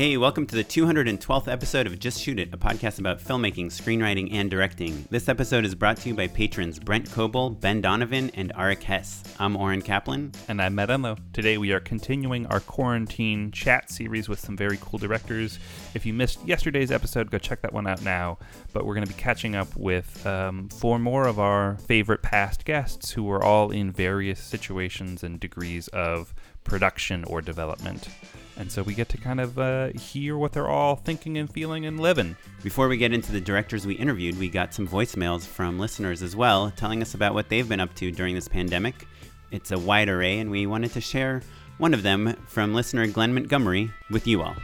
Hey, welcome to the 212th episode of Just Shoot It, a podcast about filmmaking, screenwriting, and directing. This episode is brought to you by patrons Brent Coble, Ben Donovan, and Arik Hess. I'm Oren Kaplan. And I'm Matt Enlow. Today we are continuing our quarantine chat series with some very cool directors. If you missed yesterday's episode, go check that one out now. But we're going to be catching up with um, four more of our favorite past guests who are all in various situations and degrees of production or development. And so we get to kind of uh, hear what they're all thinking and feeling and living. Before we get into the directors we interviewed, we got some voicemails from listeners as well, telling us about what they've been up to during this pandemic. It's a wide array, and we wanted to share one of them from listener Glenn Montgomery with you all.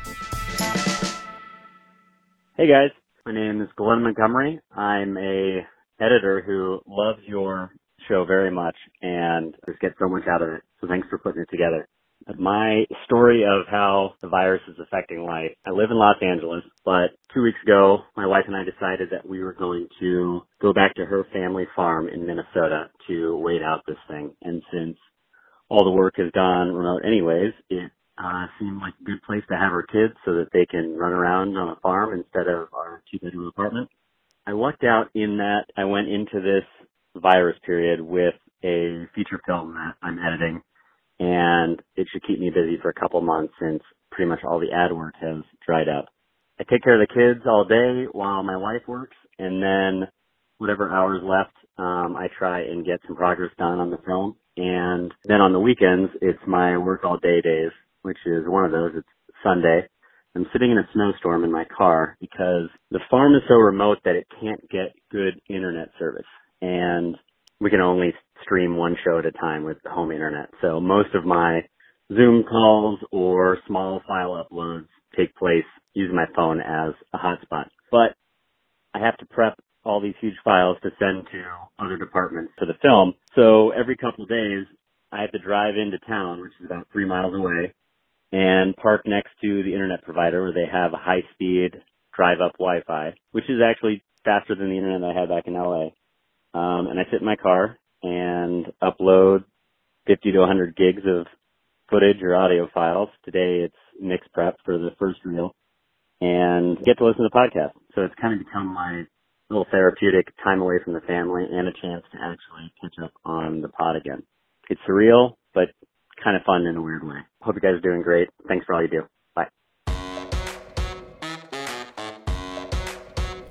Hey guys, my name is Glenn Montgomery. I'm a editor who loves your show very much and just get so much out of it. So thanks for putting it together. My story of how the virus is affecting life. I live in Los Angeles, but two weeks ago, my wife and I decided that we were going to go back to her family farm in Minnesota to wait out this thing. And since all the work is done remote anyways, it uh, seemed like a good place to have our kids so that they can run around on a farm instead of our two bedroom apartment. I lucked out in that I went into this virus period with a feature film that I'm editing and it should keep me busy for a couple months since pretty much all the ad work has dried up. I take care of the kids all day while my wife works, and then whatever hours left, um, I try and get some progress done on the film. And then on the weekends, it's my work all day days, which is one of those. It's Sunday. I'm sitting in a snowstorm in my car because the farm is so remote that it can't get good internet service. And we can only stream one show at a time with the home internet. So most of my Zoom calls or small file uploads take place using my phone as a hotspot. But I have to prep all these huge files to send to other departments for the film. So every couple of days, I have to drive into town, which is about three miles away, and park next to the internet provider where they have a high speed drive up Wi-Fi, which is actually faster than the internet I had back in LA. Um, and I sit in my car and upload 50 to 100 gigs of footage or audio files. Today it's mix prep for the first reel and get to listen to the podcast. So it's kind of become my little therapeutic time away from the family and a chance to actually catch up on the pod again. It's surreal, but kind of fun in a weird way. Hope you guys are doing great. Thanks for all you do.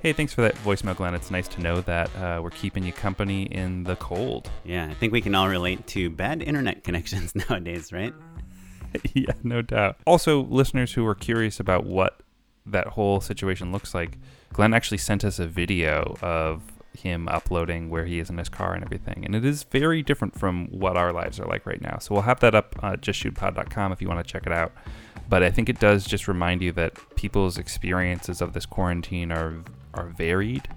Hey, thanks for that voicemail, Glenn. It's nice to know that uh, we're keeping you company in the cold. Yeah, I think we can all relate to bad internet connections nowadays, right? yeah, no doubt. Also, listeners who are curious about what that whole situation looks like, Glenn actually sent us a video of him uploading where he is in his car and everything. And it is very different from what our lives are like right now. So we'll have that up at justshootpod.com if you want to check it out. But I think it does just remind you that people's experiences of this quarantine are are varied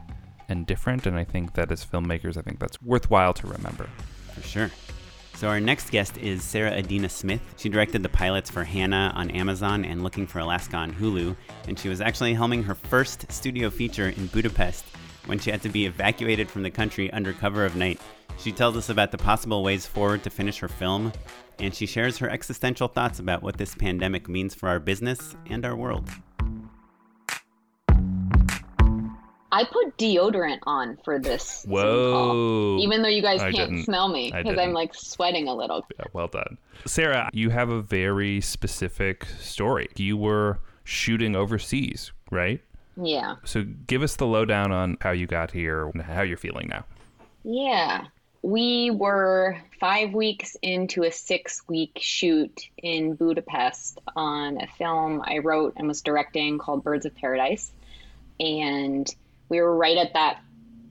and different. And I think that as filmmakers, I think that's worthwhile to remember. For sure. So our next guest is Sarah Adina Smith. She directed the pilots for Hanna on Amazon and Looking for Alaska on Hulu, and she was actually helming her first studio feature in Budapest when she had to be evacuated from the country under cover of night. She tells us about the possible ways forward to finish her film, and she shares her existential thoughts about what this pandemic means for our business and our world. I put deodorant on for this. Whoa! Even though you guys I can't smell me because I'm like sweating a little. Yeah, well done, Sarah. You have a very specific story. You were shooting overseas, right? Yeah. So give us the lowdown on how you got here and how you're feeling now. Yeah. We were five weeks into a six week shoot in Budapest on a film I wrote and was directing called Birds of Paradise. And we were right at that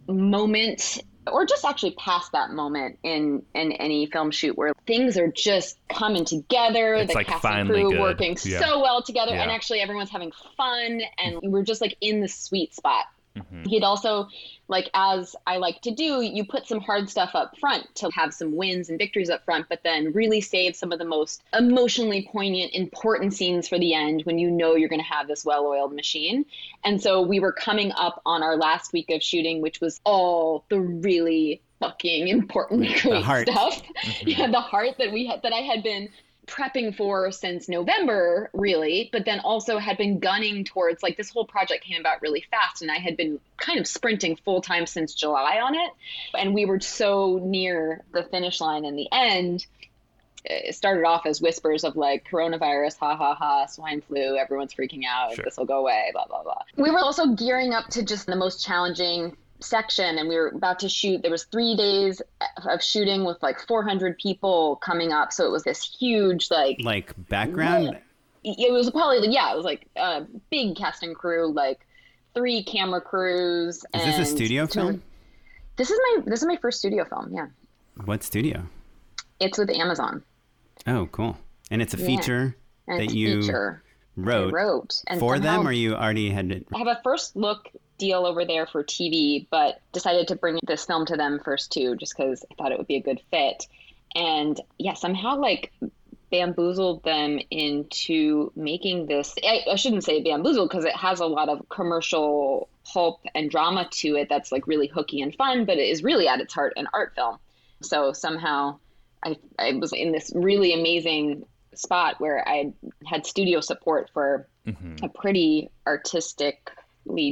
moment or just actually past that moment in in any film shoot where things are just coming together it's the like cast and crew good. working yeah. so well together yeah. and actually everyone's having fun and we're just like in the sweet spot Mm-hmm. He'd also, like as I like to do, you put some hard stuff up front to have some wins and victories up front, but then really save some of the most emotionally poignant, important scenes for the end when you know you're going to have this well oiled machine. And so we were coming up on our last week of shooting, which was all the really fucking important great stuff. Mm-hmm. Yeah, the heart that we had that I had been prepping for since November, really, but then also had been gunning towards like this whole project came about really fast, and I had been kind of sprinting full time since July on it. And we were so near the finish line in the end. It started off as whispers of like coronavirus, ha ha ha, swine flu, everyone's freaking out, Sure. this will go away, blah, blah, blah. We were also gearing up to just the most challenging section and we were about to shoot there was three days of shooting with like 400 people coming up so it was this huge like Like background? it was probably yeah it was like a big casting crew like three camera crews Is this a studio film? this is my this is my first studio film yeah What studio? it's with amazon Oh, cool. And it's a feature and that you feature wrote, wrote and for somehow- them, or you already had it? I have a first look deal over there for TV, but decided to bring this film to them first too, just because I thought it would be a good fit. And yeah, somehow like bamboozled them into making this. I, I shouldn't say bamboozled because it has a lot of commercial pulp and drama to it that's like really hooky and fun, but it is really at its heart an art film. So somehow I, I was in this really amazing spot where I had studio support for mm-hmm. a pretty artistically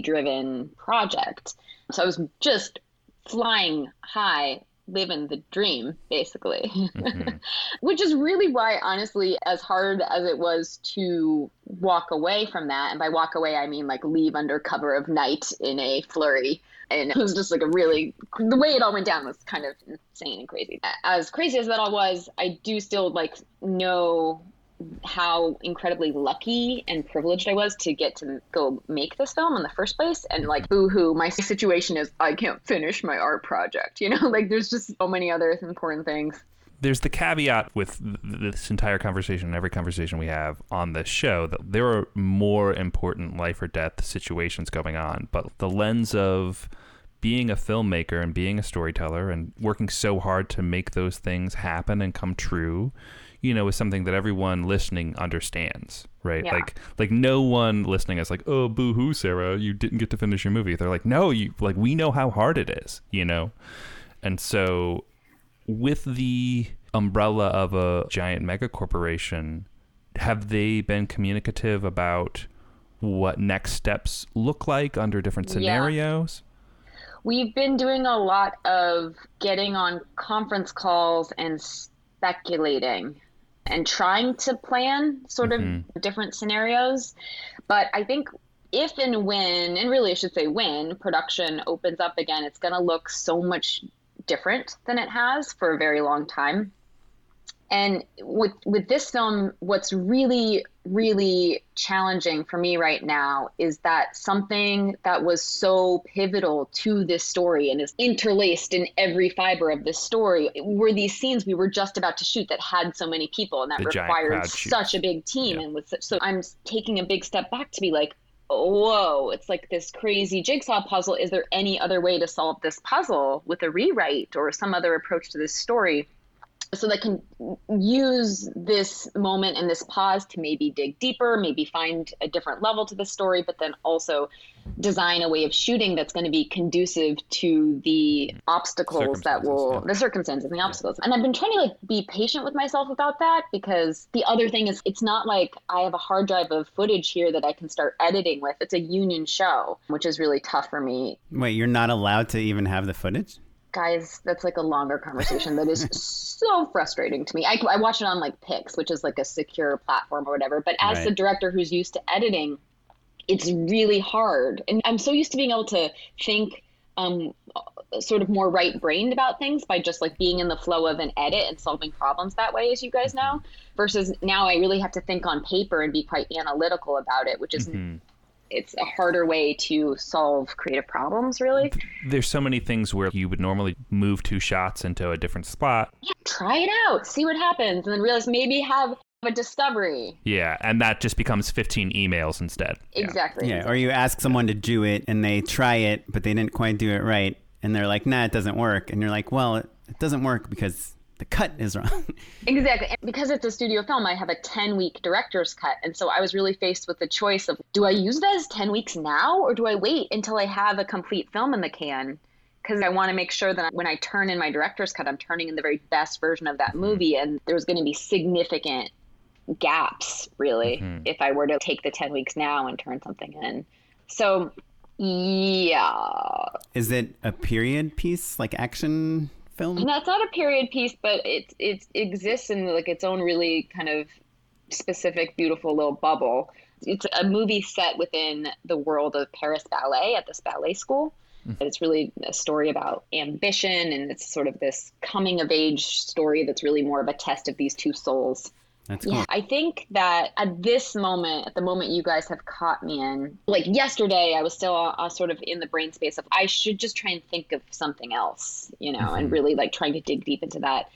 driven project. So I was just flying high, living the dream, basically. Mm-hmm. Which is really why, honestly, as hard as it was to walk away from that, and by walk away, I mean like leave under cover of night in a flurry. And it was just like a really, the way it all went down was kind of insane and crazy. As crazy as that all was, I do still like know how incredibly lucky and privileged I was to get to go make this film in the first place. And like, boo hoo, my situation is I can't finish my art project. You know, like there's just so many other important things. there's the caveat with this entire conversation and every conversation we have on this show that there are more important life or death situations going on but the lens of being a filmmaker and being a storyteller and working so hard to make those things happen and come true you know is something that everyone listening understands right Yeah. like like no one listening is like oh boo hoo sarah you didn't get to finish your movie they're like no you like we know how hard it is you know and so with the umbrella of a giant mega corporation, have they been communicative about what next steps look like under different Yeah. scenarios? We've been doing a lot of getting on conference calls and speculating and trying to plan sort of mm-hmm. different scenarios. But I think if and when, and really I should say when, production opens up again, it's going to look so much different than it has for a very long time. And with with this film, what's really really challenging for me right now is that something that was so pivotal to this story and is interlaced in every fiber of this story were these scenes we were just about to shoot that had so many people and that The required shoots. such a big team Yeah. and with such, so I'm taking a big step back to be like whoa it's like this crazy jigsaw puzzle is there any other way to solve this puzzle with a rewrite or some other approach to this story so that can use this moment and this pause to maybe dig deeper, maybe find a different level to the story, but then also design a way of shooting that's going to be conducive to the obstacles that will yeah. the circumstances and the obstacles. And I've been trying to like be patient with myself about that because the other thing is it's not like I have a hard drive of footage here that I can start editing with. It's a union show, which is really tough for me Wait, you're not allowed to even have the footage? Guys that's like a longer conversation that is so frustrating to me. I, I watch it on like pix which is like a secure platform or whatever but as the director who's used to editing it's really hard. And i'm so used to being able to think um, sort of more right brained about things by just like being in the flow of an edit and solving problems that way as you guys know versus now i really have to think on paper and be quite analytical about it which is it's a harder way to solve creative problems really There's so many things where you would normally move two shots into a different spot. Yeah, try it out, see what happens, and then realize maybe have a discovery. Yeah, and that just becomes 15 emails instead. Yeah. Exactly. Yeah, or you ask someone to do it and they try it, but they didn't quite do it right, and they're like, "Nah, it doesn't work," and you're like, "Well, it, it doesn't work because the cut is wrong." Exactly. And because it's a studio film, I have a 10 week director's cut. And so I was really faced with the choice of do I use those 10 weeks now or do I wait until I have a complete film in the can? Because I want to make sure that when I turn in my director's cut, I'm turning in the very best version of that movie. And there's going to be significant gaps, really, mm-hmm. if I were to take the 10 weeks now and turn something in. So, yeah. Is it a period piece, like action film? No, it's not a period piece, but it, it exists in like its own really kind of specific, beautiful little bubble. It's a movie set within the world of Paris Ballet at this ballet school. Mm-hmm. It's really a story about ambition, and it's sort of this coming of age story that's really more of a test of these two souls. That's cool. Yeah, I think that at this moment, at the moment you guys have caught me in, like yesterday, I was still uh, sort of in the brain space of I should just try and think of something else, you know, mm-hmm. and really like trying to dig deep into that.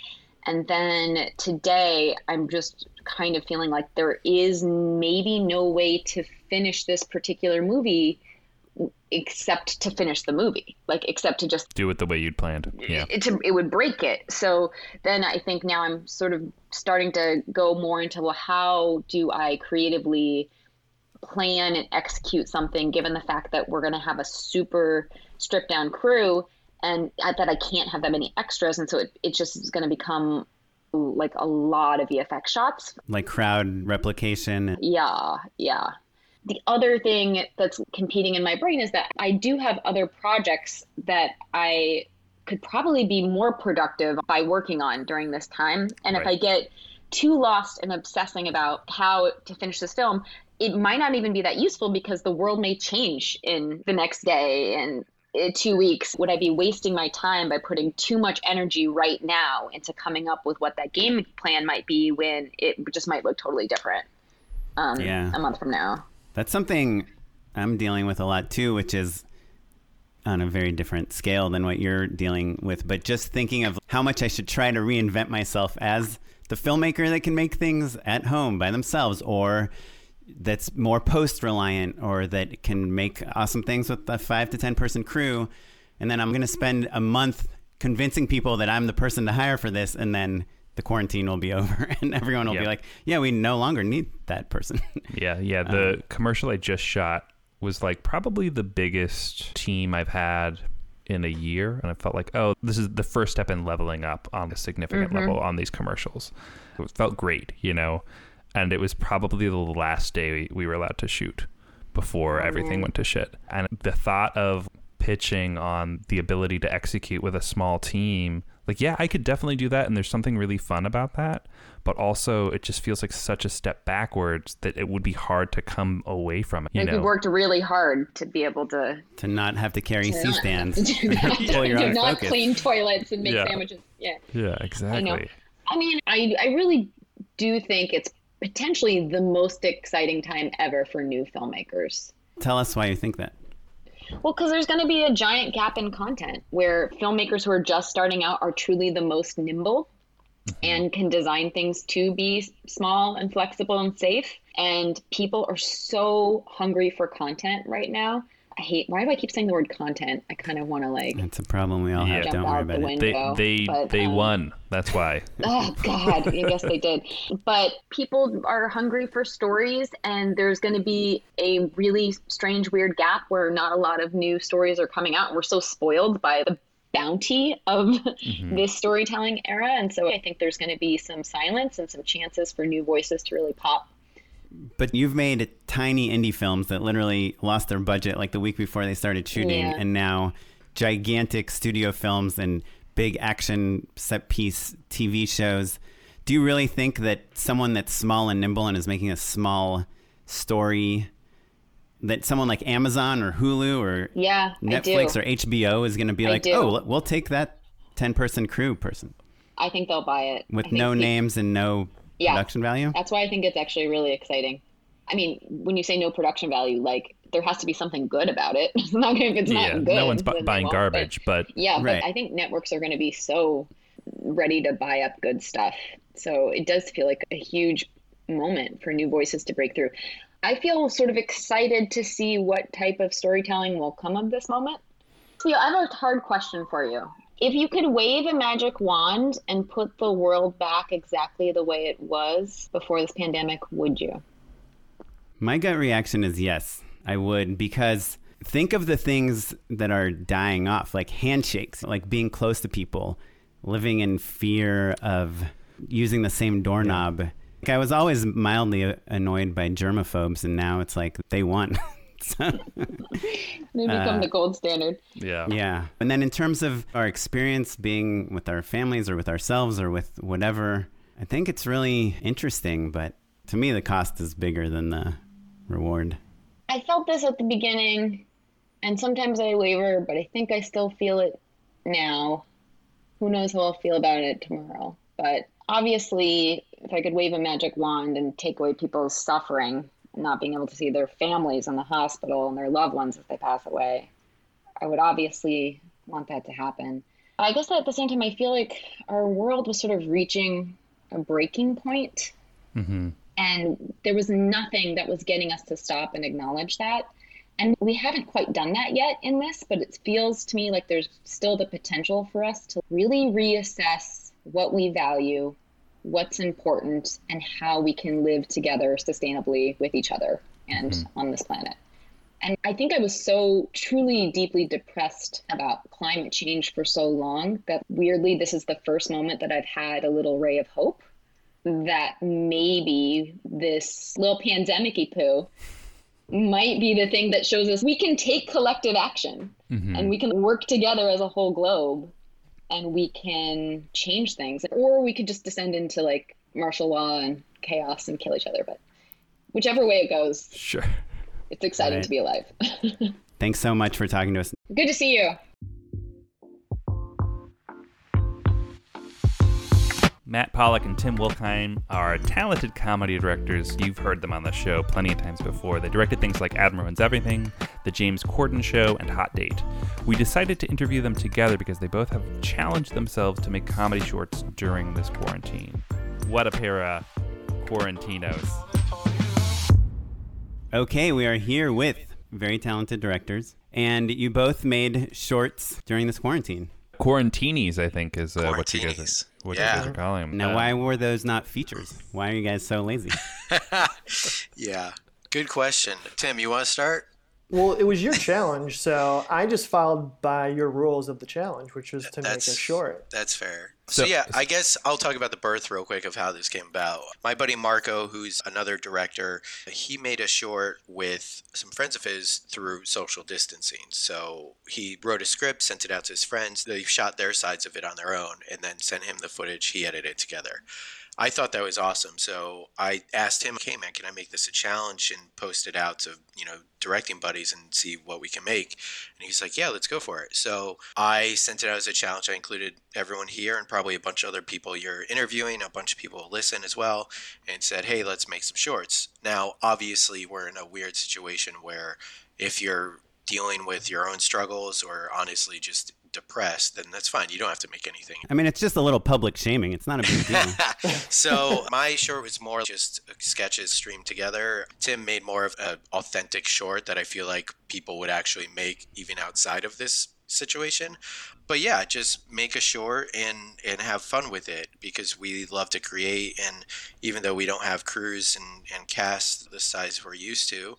And then today, I'm just kind of feeling like there is maybe no way to finish this particular movie except to finish the movie like except to just do it the way you'd planned. Yeah. It, it, it would break it. So then i think now i'm sort of starting to go more into well how do i creatively plan and execute something given the fact that we're going to have a super stripped down crew and that i can't have that many extras and so it, it just is going to become like a lot of vfx shots. Like crowd replication. Yeah yeah the other thing that's competing in my brain is that I do have other projects that I could probably be more productive by working on during this time. And right. if I get too lost in obsessing about how to finish this film, it might not even be that useful because the world may change in the next day and two weeks. Would I be wasting my time by putting too much energy right now into coming up with what that game plan might be when it just might look totally different um, yeah. a month from now? That's something I'm dealing with a lot too, which is on a very different scale than what you're dealing with. But just thinking of how much I should try to reinvent myself as the filmmaker that can make things at home by themselves or that's more post reliant or that can make awesome things with a five to 10 person crew. And then I'm going to spend a month convincing people that I'm the person to hire for this. And then the quarantine will be over and everyone will yep. be like, yeah, we no longer need that person. yeah, yeah. The um, commercial I just shot was like probably the biggest team I've had in a year. And I felt like, oh, this is the first step in leveling up on a significant mm-hmm. level on these commercials. It felt great, you know? And it was probably the last day we were allowed to shoot before everything went to shit. And the thought of pitching on the ability to execute with a small team like yeah i could definitely do that and there's something really fun about that but also it just feels like such a step backwards that it would be hard to come away from it you like know? we worked really hard to be able to to not have to carry c stands. to not clean toilets and make yeah. sandwiches. Yeah. Yeah exactly. I, I mean i i really do think it's potentially the most exciting time ever for new filmmakers. Tell us why you think that well, because there's going to be a giant gap in content where filmmakers who are just starting out are truly the most nimble mm-hmm. and can design things to be small and flexible and safe. And people are so hungry for content right now I hate. Why do I keep saying the word content? I kind of want to like. It's a problem we all have. Don't worry about the it. Window, they they but, they um, won. That's why. oh God! I guess they did. But people are hungry for stories, and there's going to be a really strange, weird gap where not a lot of new stories are coming out. We're so spoiled by the bounty of mm-hmm. this storytelling era, and so I think there's going to be some silence and some chances for new voices to really pop but you've made tiny indie films that literally lost their budget like the week before they started shooting, yeah. and now gigantic studio films and big action set piece TV shows. Do you really think that someone that's small and nimble and is making a small story that someone like Amazon or Hulu or yeah, Netflix or HBO is going to be I like, do. oh, we'll take that 10 person crew person? I think they'll buy it. With no names and no yeah, production value. That's why I think it's actually really exciting. I mean, when you say no production value, like there has to be something good about it. it's not if it's yeah, not good. No one's bu- buying garbage, but, but yeah, right. but I think networks are going to be so ready to buy up good stuff. So it does feel like a huge moment for new voices to break through. I feel sort of excited to see what type of storytelling will come of this moment. So I have a hard question for you. If you could wave a magic wand and put the world back exactly the way it was before this pandemic, would you? My gut reaction is yes, I would, because think of the things that are dying off, like handshakes, like being close to people, living in fear of using the same doorknob. Like, I was always mildly annoyed by germaphobes, and now it's like they won. so, They become Uh, the gold standard. Yeah. yeah. And then in terms of our experience being with our families or with ourselves or with whatever, I think it's really interesting, but to me, the cost is bigger than the reward. I felt this at the beginning, and sometimes I waver, but I think I still feel it now. Who knows how I'll feel about it tomorrow? But obviously, if I could wave a magic wand and take away people's suffering, and not being able to see their families in the hospital and their loved ones as they pass away, I would obviously want that to happen. I guess at the same time, I feel like our world was sort of reaching a breaking point Mm-hmm. and there was nothing that was getting us to stop and acknowledge that and we haven't quite done that yet in this but it feels to me like there's still the potential for us to really reassess what we value what's important and how we can live together sustainably with each other and mm-hmm. on this planet. And I think I was so truly deeply depressed about climate change for so long that weirdly, this is the first moment that I've had a little ray of hope that maybe this little pandemic poo might be the thing that shows us we can take collective action mm-hmm. and we can work together as a whole globe and we can change things. Or we could just descend into like martial law and chaos and kill each other. But whichever way it goes, Sure. it's exciting Right. to be alive. Thanks so much for talking to us. Good to see you. Matt Pollock and Tim Wilkime are talented comedy directors. You've heard them on the show plenty of times before. They directed things like Adam Ruins Everything, The James Corden Show, and Hot Date. We decided to interview them together because they both have challenged themselves to make comedy shorts during this quarantine. What a pair of quarantinos. Okay, we are here with very talented directors, and you both made shorts during this quarantine. Quarantinis, I think, is uh, what you guys are, what Yeah. you guys are calling them. Now, Uh, why were those not features? Why are you guys so lazy? yeah. Good question. Tim, you want to start? Well, it was your challenge, so I just followed by your rules of the challenge, which was to make That's a short. That's fair. So, So- yeah, I guess I'll talk about the birth real quick of how this came about. My buddy Marco, who's another director, he made a short with some friends of his through social distancing. So he wrote a script, sent it out to his friends. They shot their sides of it on their own, and then sent him the footage. He edited it together. I thought that was awesome. So I asked him, "Okay, man, can I make this a challenge and post it out to you know directing buddies and see what we can make?" And he's like, "Yeah, let's go for it." So I sent it out as a challenge. I included everyone here and probably a bunch of other people you're interviewing, a bunch of people who listen as well, and said, "Hey, let's make some shorts." Now, obviously, we're in a weird situation where if you're dealing with your own struggles or honestly just depressed, then that's fine. You don't have to make anything. I mean, it's just a little public shaming. It's not a big deal. so my short was more just uh, sketches streamed together. Tim made more of an authentic short that I feel like people would actually make even outside of this situation. But yeah, just make a short and and have fun with it because we love to create and even though we don't have crews and, and cast the size we're used to,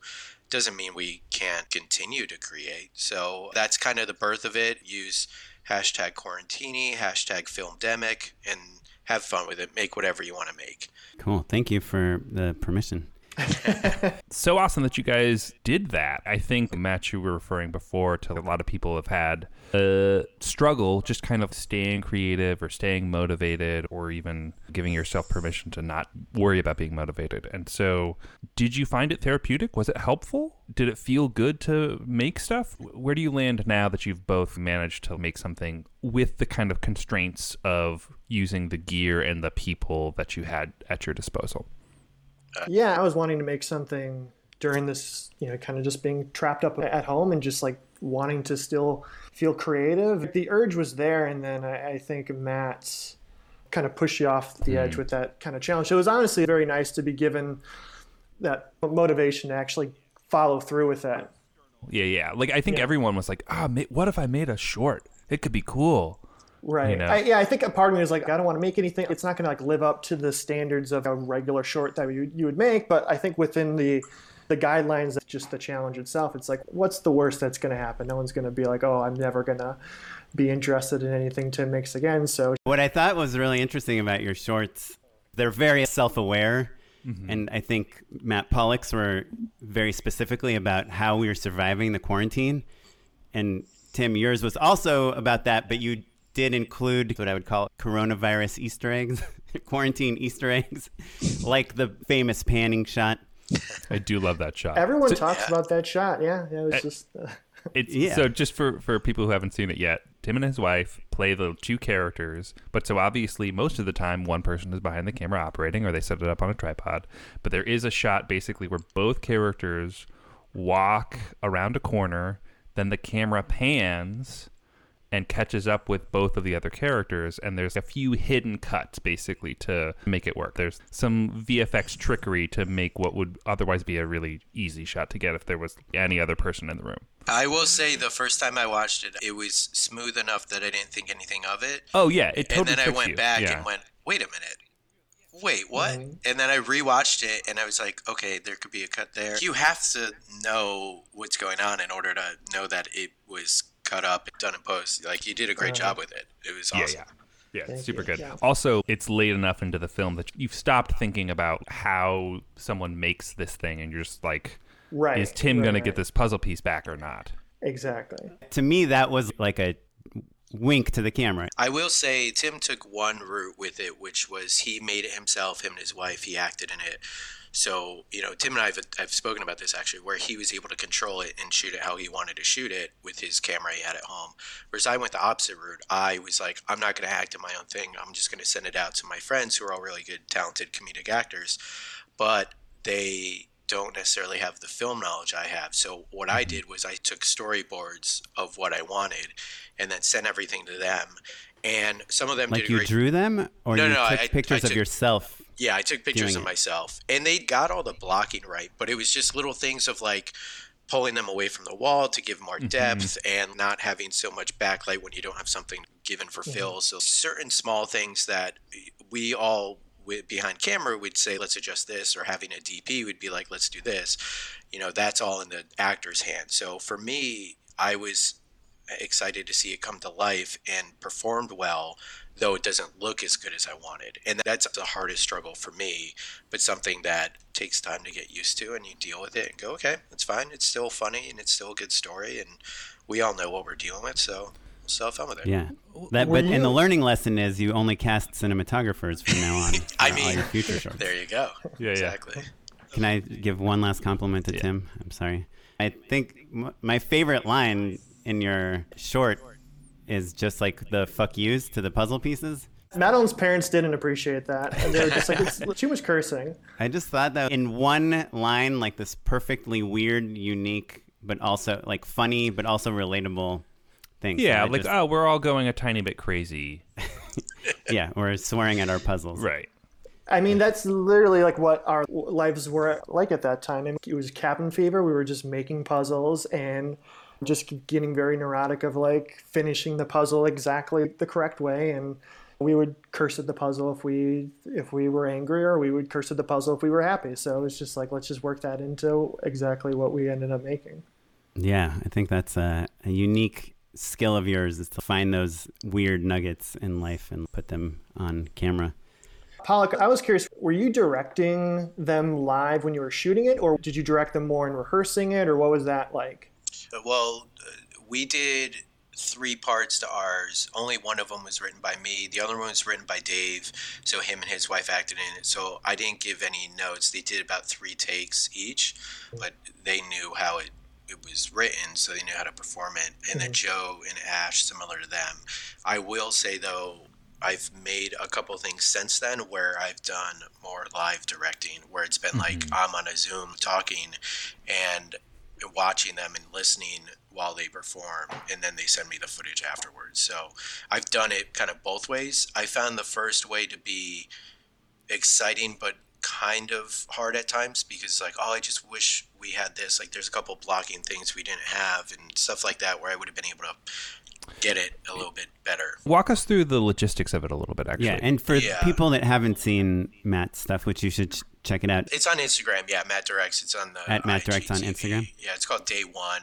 doesn't mean we can't continue to create. So that's kind of the birth of it. Use hashtag quarantini, hashtag filmdemic, and have fun with it. Make whatever you want to make. cool. Thank you for the permission. so awesome that you guys did that. I think Matt, you were referring before to a lot of people have had a struggle just kind of staying creative or staying motivated or even giving yourself permission to not worry about being motivated. And so, did you find it therapeutic? Was it helpful? Did it feel good to make stuff? Where do you land now that you've both managed to make something with the kind of constraints of using the gear and the people that you had at your disposal? Yeah, I was wanting to make something during this, you know, kind of just being trapped up at home and just like wanting to still feel creative. The urge was there, and then I, I think Matt's kind of pushed you off the edge with that kind of challenge. So it was honestly very nice to be given that motivation to actually follow through with that. Yeah, yeah. Like I think everyone was like, "Ah, ma- what if I made a short? It could be cool." Right. You know? I, yeah, I think a part of me is like, I don't want to make anything. It's not going to like live up to the standards of a regular short that you, you would make. But I think within the the guidelines of just the challenge itself, it's like, what's the worst that's going to happen? No one's going to be like, oh, I'm never going to be interested in anything Tim makes again. So What I thought was really interesting about your shorts They're very self aware. Mm-hmm. And I think Matt Pollock's were very specifically about how we were surviving the quarantine. And Tim, yours was also about that, but you did include what I would call coronavirus Easter eggs, quarantine Easter eggs, like the famous panning shot. I do love that shot. Everyone talks about that shot. Yeah, yeah. It was just. Uh, It's Yeah. so just for for people who haven't seen it yet. Tim and his wife play the two characters, but so obviously most of the time one person is behind the camera operating, or they set it up on a tripod. But there is a shot basically where both characters walk around a corner, then the camera pans and catches up with both of the other characters and there's a few hidden cuts basically to make it work there's some vfx trickery to make what would otherwise be a really easy shot to get if there was any other person in the room I will say the first time I watched it, it was smooth enough that I didn't think anything of it. oh yeah it totally and then I went you. back yeah. and went, wait a minute. Wait, what? And then I rewatched it and I was like, okay, there could be a cut there. You have to know what's going on in order to know that it was cut up, and done in post. Like you did a great uh-huh. job with it. It was yeah awesome. yeah yeah, Thank super you. good. Yeah. Also, it's late enough into the film that you've stopped thinking about how someone makes this thing, and you're just like, right. "Is Tim right, gonna get this puzzle piece back or not?" Exactly. To me, that was like a wink to the camera. I will say Tim took one route with it, which was he made it himself, him and his wife, he acted in it. So, you know, Tim and I have, have spoken about this actually, where he was able to control it and shoot it how he wanted to shoot it with his camera he had at home. Whereas I went the opposite route. I was like, I'm not going to act in my own thing. I'm just going to send it out to my friends who are all really good, talented comedic actors. But they don't necessarily have the film knowledge I have. So what I mm-hmm. did was I took storyboards of what I wanted and then sent everything to them. And some of them Like did you great drew them, or No, you no, took I- I pictures of yourself. Yeah, I took pictures of myself, and they got all the blocking right, but it was just little things of like pulling them away from the wall to give more mm-hmm. depth and not having so much backlight when you don't have something given for fill. So certain small things that we all behind camera would say, let's adjust this, or having a DP would be like, let's do this. You know, that's all in the actor's hand. So for me, I was excited to see it come to life and performed well though it doesn't look as good as I wanted. And that's the hardest struggle for me, but something that takes time to get used to and you deal with it and go, okay, it's fine. It's still funny and it's still a good story and we all know what we're dealing with, so we'll still have fun with it. Yeah. That, Were but and the learning lesson is you only cast cinematographers from now on. I mean, your future shorts. There you go. Yeah, yeah. exactly. Can I give one last compliment to Tim? I'm sorry. I think my favorite line in your short is just like the fuck yous to the puzzle pieces. Madeline's parents didn't appreciate that. And they were just like, it's too much cursing. I just thought that in one line, like this perfectly weird, unique, but also like funny, but also relatable thing. Yeah, I like just- oh, we're all going a tiny bit crazy. yeah, we're swearing at our puzzles. Right. I mean, that's literally like what our lives were like at that time. And it was cabin fever. We were just making puzzles and just getting very neurotic of like finishing the puzzle exactly the correct way. And we would curse at the puzzle if we if we were angry, or we would curse at the puzzle if we were happy. So it's just like let's just work that into exactly what we ended up making. Yeah, I think that's a, a unique skill of yours is to find those weird nuggets in life and put them on camera. Pollock, I was curious, were you directing them live when you were shooting it, or did you direct them more in rehearsing it, or what was that like? Well, uh, we did three parts to ours. Only one of them was written by me. The other one was written by Dave. So him and his wife acted in it. So I didn't give any notes. They did about three takes each, but they knew how it it was written, so they knew how to perform it. And then Joe and Ash, similar to them. I will say though, I've made a couple things since then where I've done more live directing, where it's been like I'm on a Zoom talking and watching them and listening while they perform, and then they send me the footage afterwards. So I've done it kind of both ways. I found the first way to be exciting, but kind of hard at times because like oh i just wish we had this like there's a couple blocking things we didn't have and stuff like that where i would have been able to get it a little bit better Walk us through the logistics of it a little bit, actually. Yeah, and for Yeah. people that haven't seen Matt's stuff, which you should ch- check it out. It's on Instagram, yeah. Matt Directs. It's on the At Matt Directs on Instagram? Yeah, it's called Day One.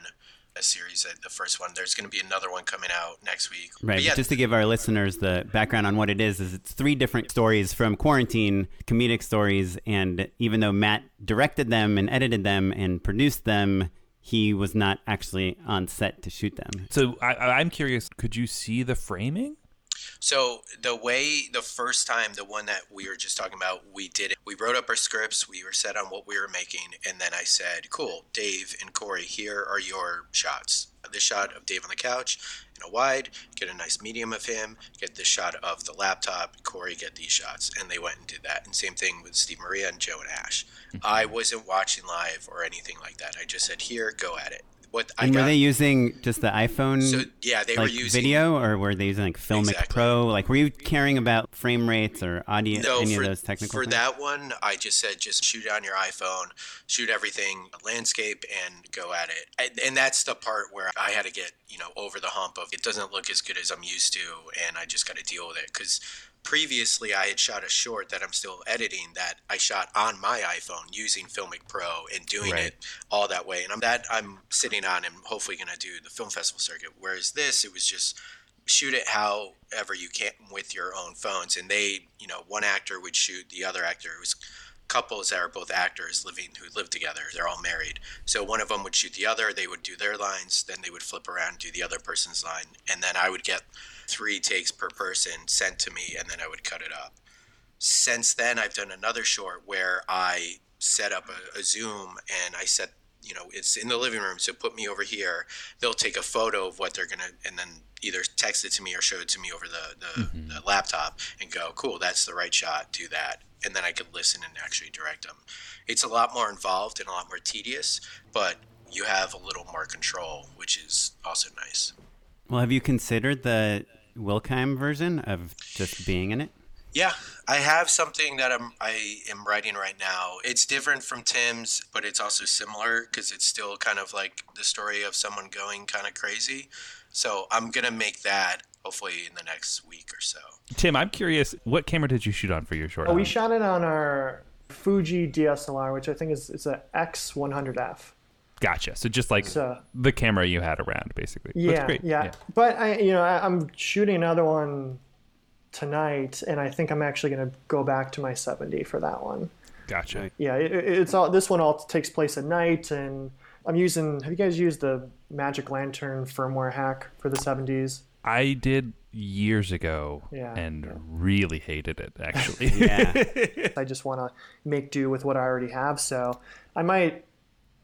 a series. uh, The first one. There's going to be another one coming out next week. Right. But yeah, Just to give our listeners the background on what it is, is it's three different stories from quarantine, comedic stories, and even though Matt directed them and edited them and produced them, he was not actually on set to shoot them. So I, I- I'm curious. Could you see the framing? So the way the first time, the one that we were just talking about, we did it. We wrote up our scripts. We were set on what we were making, and then I said, "Cool, Dave and Corey, here are your shots. This shot of Dave on the couch in a wide. Get a nice medium of him. Get this shot of the laptop. Corey, get these shots." And they went and did that. And same thing with Steve Maria and Joe and Ash. Mm-hmm. I wasn't watching live or anything like that. I just said, "Here, go at it." What I And were got. they using just the iPhone so yeah, they were using video, or were they using like Filmic Exactly. Pro? Like, were you caring about frame rates or audio, No, any for, of those technical for things? that one, I just said just shoot it on your iPhone, shoot everything landscape, and go at it. And, and that's the part where I had to get you know over the hump of it doesn't look as good as I'm used to, and I just got to deal with it because previously I had shot a short that I'm still editing that I shot on my iPhone using Filmic Pro and doing Right. it all that way, and I'm that I'm sitting on and hopefully going to do the film festival circuit. Whereas this, it was just shoot it however you can with your own phones. And they you know one actor would shoot the other actor it was couples that are both actors living who live together. They're all married. So one of them would shoot the other. They would do their lines. Then they would flip around do the other person's line. And then i would get three takes per person sent to me and then i would cut it up. Since then i've done another short where i set up a, a zoom and i set you know it's in the living room so put me over here. They'll take a photo of what they're gonna and then either text it to me or show it to me over the, the, mm-hmm. the laptop and go cool that's the right shot do that. And then i could listen and actually direct them it's a lot more involved and a lot more tedious but you have a little more control which is also nice. Well, have you considered the Wilkime version of just being in it? Yeah, I have something that I'm I am writing right now. It's different from Tim's, but it's also similar because it's still kind of like the story of someone going kind of crazy. So I'm gonna make that hopefully in the next week or so. Tim, I'm curious. What camera did you shoot on for your short? Oh, we shot it on our Fuji DSLR, which I think is it's a X100F. Gotcha. So just like So- the camera you had around, basically. That's Yeah, great. yeah, But I, you know, I, I'm shooting another one tonight, and I think I'm actually going to go back to my 70 for that one. Gotcha. Yeah, it, it- it's all. This one all takes place at night, and I'm using. Have you guys used the Magic Lantern firmware hack for the 70s? I did years ago Yeah. and really hated it, actually. Yeah. I just want to make do with what I already have. So I might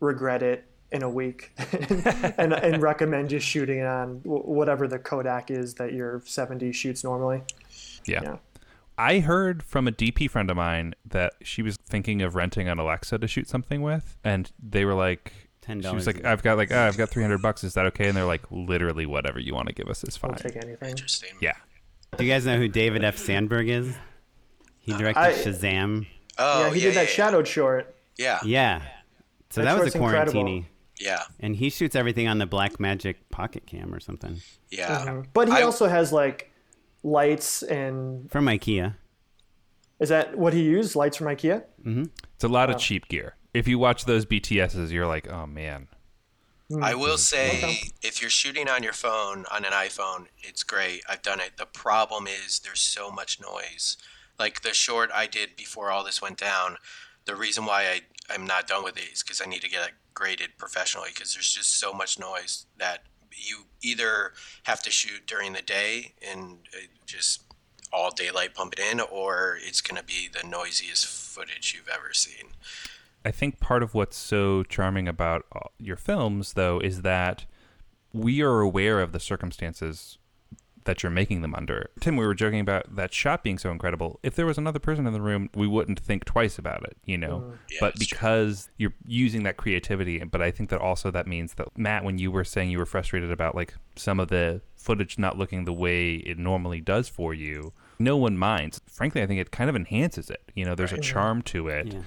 regret it in a week and, and recommend just shooting it on whatever the codec is that your 70 shoots normally. yeah. Yeah. I heard from a DP friend of mine that she was thinking of renting an Alexa to shoot something with, and they were like, $10 She was like, I've got like, oh, I've got three hundred bucks. Is that okay? And they're like, literally, whatever you want to give us is I'll fine. take anything. Interesting. Yeah. Do you guys know who David F. Sandberg is? He directed I- Shazam. Oh yeah, he did that yeah, shadowed short. Yeah. Yeah. So That that was a short's quarantini. Yeah. And he shoots everything on the Blackmagic Pocket Cam or something Yeah. Mhm. But he I- also has like lights and from IKEA. is that what he used? Lights from IKEA? Mm-hmm. It's a lot of cheap gear. If you watch those BTSs, you're like, oh man. Hmm. I will hmm. say, Okay. if you're shooting on your phone, on an iPhone, it's great. I've done it. The problem is there's so much noise. Like the short I did before all this went down, the reason why I, I'm not done with it is because I need to get it graded professionally because there's just so much noise that you either have to shoot during the day and uh, just all daylight pump it in, or it's going to be the noisiest footage you've ever seen. I think part of what's so charming about uh, your films, though, is that we are aware of the circumstances that you're making them under. Tim, we were joking about that shot being so incredible. If there was another person in the room, we wouldn't think twice about it, you know. Mm. Yeah, but that's true. because you're using that creativity, but I think that also that means that Matt, when you were saying you were frustrated about like some of the footage not looking the way it normally does for you, no one minds. Frankly, I think it kind of enhances it. You know, there's a charm to it Yeah.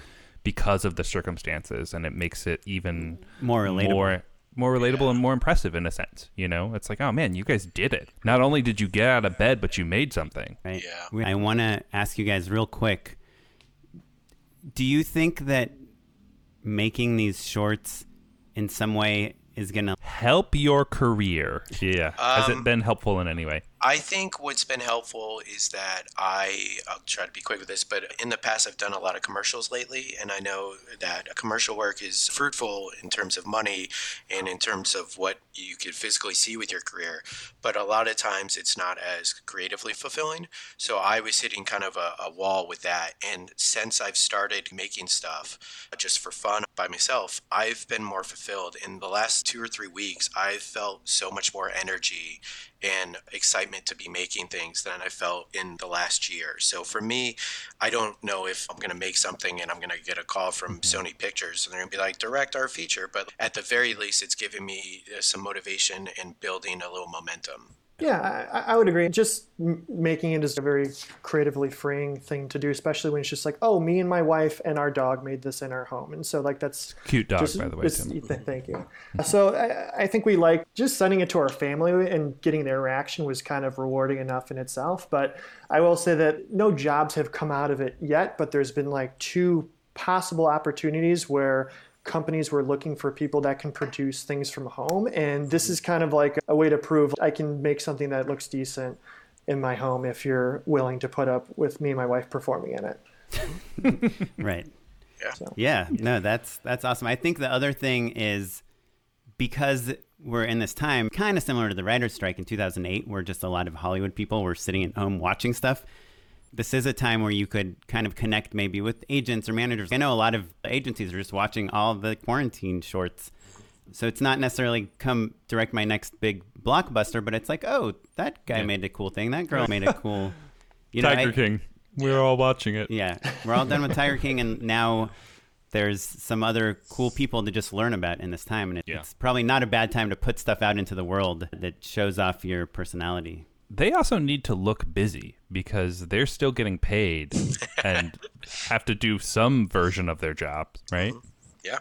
because of the circumstances, and it makes it even More relatable. more more relatable and more impressive in a sense. You know, it's like, oh man, you guys did it. Not only did you get out of bed, but you made something. Right. Yeah. I want to ask you guys real quick. Do you think that making these shorts in some way is going to Help your career. Yeah. Has it Um, been helpful in any way? I think what's been helpful is that I, I'll try to be quick with this, but in the past I've done a lot of commercials lately, and I know that commercial work is fruitful in terms of money and in terms of what you could physically see with your career, but a lot of times it's not as creatively fulfilling. So I was hitting kind of a, a wall with that, and since I've started making stuff just for fun by myself, I've been more fulfilled. In the last two or three weeks, I've felt so much more energy and excitement to be making things than I felt in the last year. So for me, I don't know if I'm going to make something and I'm going to get a call from Sony Pictures and they're going to be like, direct our feature. But at the very least, it's giving me uh, some motivation and building a little momentum. Yeah, I, I would agree. Just m- making it is a very creatively freeing thing to do, especially when it's just like, oh, me and my wife and our dog made this in our home, and so like that's Cute dog, just by the way, Tim. th- Thank you. So I, I think we like just sending it to our family and getting their reaction was kind of rewarding enough in itself. But I will say that no jobs have come out of it yet, but there's been like two possible opportunities where companies were looking for people that can produce things from home and this mm-hmm. is kind of like a way to prove I can make something that looks decent in my home if you're willing to put up with me and my wife performing in it. Right. Yeah. So. Yeah, no, that's that's awesome. I think the other thing is because we're in this time, kind of similar to the writer's strike in 2008, where just a lot of Hollywood people were sitting at home watching stuff. This is a time where you could kind of connect maybe with agents or managers. I know a lot of agencies are just watching all the quarantine shorts. So it's not necessarily come direct my next big blockbuster, but it's like, oh, that guy made a cool thing. That girl made a cool, you know, Tiger I- King. We're all watching it. yeah, we're all done with Tiger King, and now there's some other cool people to just learn about in this time. And it, Yeah. it's probably not a bad time to put stuff out into the world that shows off your personality. They also need to look busy because they're still getting paid and have to do some version of their job, right? Mm-hmm. Yeah.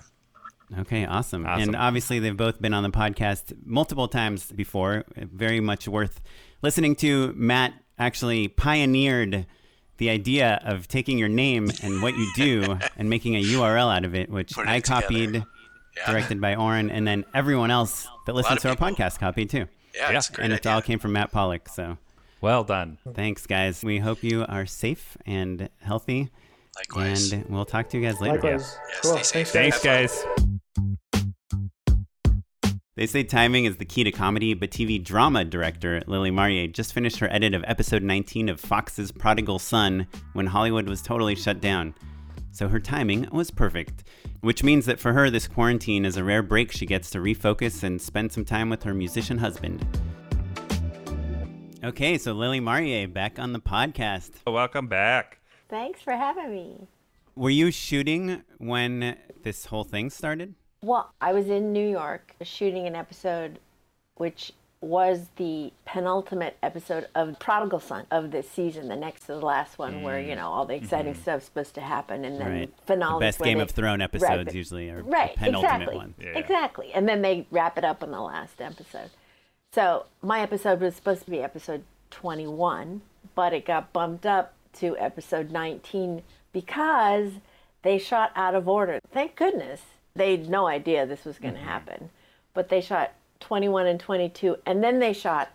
Okay, awesome. Awesome. And obviously, they've both been on the podcast multiple times before. Very much worth listening to. Matt actually pioneered the idea of taking your name and what you do and making a URL out of it, which Putting I copied, Yeah. directed by Oren, and then everyone else that listens of to our people. podcast copied too. Yeah, Yeah. it's a great and it idea. all came from Matt Pollock. So Well done. thanks, guys. We hope you are safe and healthy. Likewise. And we'll talk to you guys later. Likewise. Yeah, Cool. stay safe. Thanks, guys. Thanks, guys. They say timing is the key to comedy, but TV drama director Lily Mariye just finished her edit of episode 19 of Fox's Prodigal Son when Hollywood was totally shut down. So her timing was perfect, which means that for her, this quarantine is a rare break she gets to refocus and spend some time with her musician husband. Okay, so Lily Mariye back on the podcast. Oh, welcome back. Thanks for having me. Were you shooting when this whole thing started? Well, I was in New York shooting an episode which was the penultimate episode of Prodigal Son of this season, the next to the last one, where you mm. know all the exciting mm-hmm. stuff's supposed to happen, and then Right. finale. The best Game of Thrones episodes usually are the right, penultimate exactly, one. Yeah. exactly, and then they wrap it up in the last episode. So my episode was supposed to be episode 21, but it got bumped up to episode 19 because they shot out of order. Thank goodness. They had no idea this was going to mm-hmm. happen. But they shot 21 and 22, and then they shot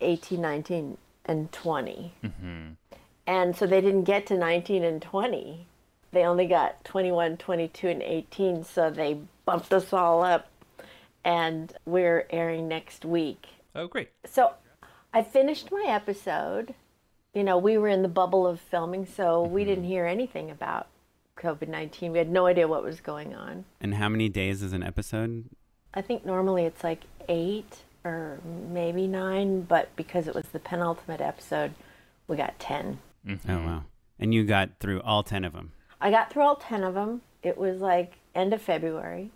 18, 19, and 20. Mm-hmm. And so they didn't get to 19 and 20. They only got 21, 22, and 18, so they bumped us all up. And we're airing next week. Oh, great. So I finished my episode. You know, we were in the bubble of filming, so we mm-hmm. didn't hear anything about COVID 19. We had no idea what was going on. And how many days is an episode? I think normally it's like eight or maybe nine, but because it was the penultimate episode, we got 10. Mm-hmm. Oh wow! And you got through all ten of them. I got through all 10 of them. It was like end of February.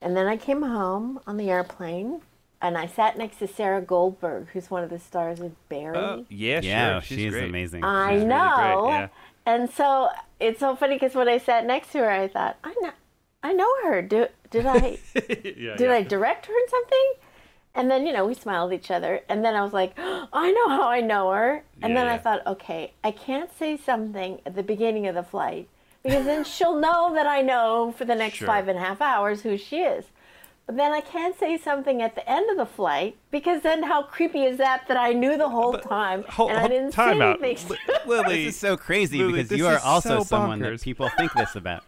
And then I came home on the airplane and I sat next to Sarah Goldberg, who's one of the stars of Barry. Oh, yeah, yeah, sure. She's she's great. amazing. I She's really know. great, yeah. And so it's so funny because when I sat next to her, I thought, I know, I know her. Do, did I yeah, did yeah. I direct her in something? And then you know we smiled at each other, and then I was like, I know how I know her. And Yeah, then I thought, okay, I can't say something at the beginning of the flight because then she'll know that I know for the next Sure. five and a half hours who she is. But then I can't say something at the end of the flight because then how creepy is that that I knew the whole time Hold- and I didn't say out. anything. Li- Lily, This is so crazy Lily, because you are also so someone bonkers. that people think this about.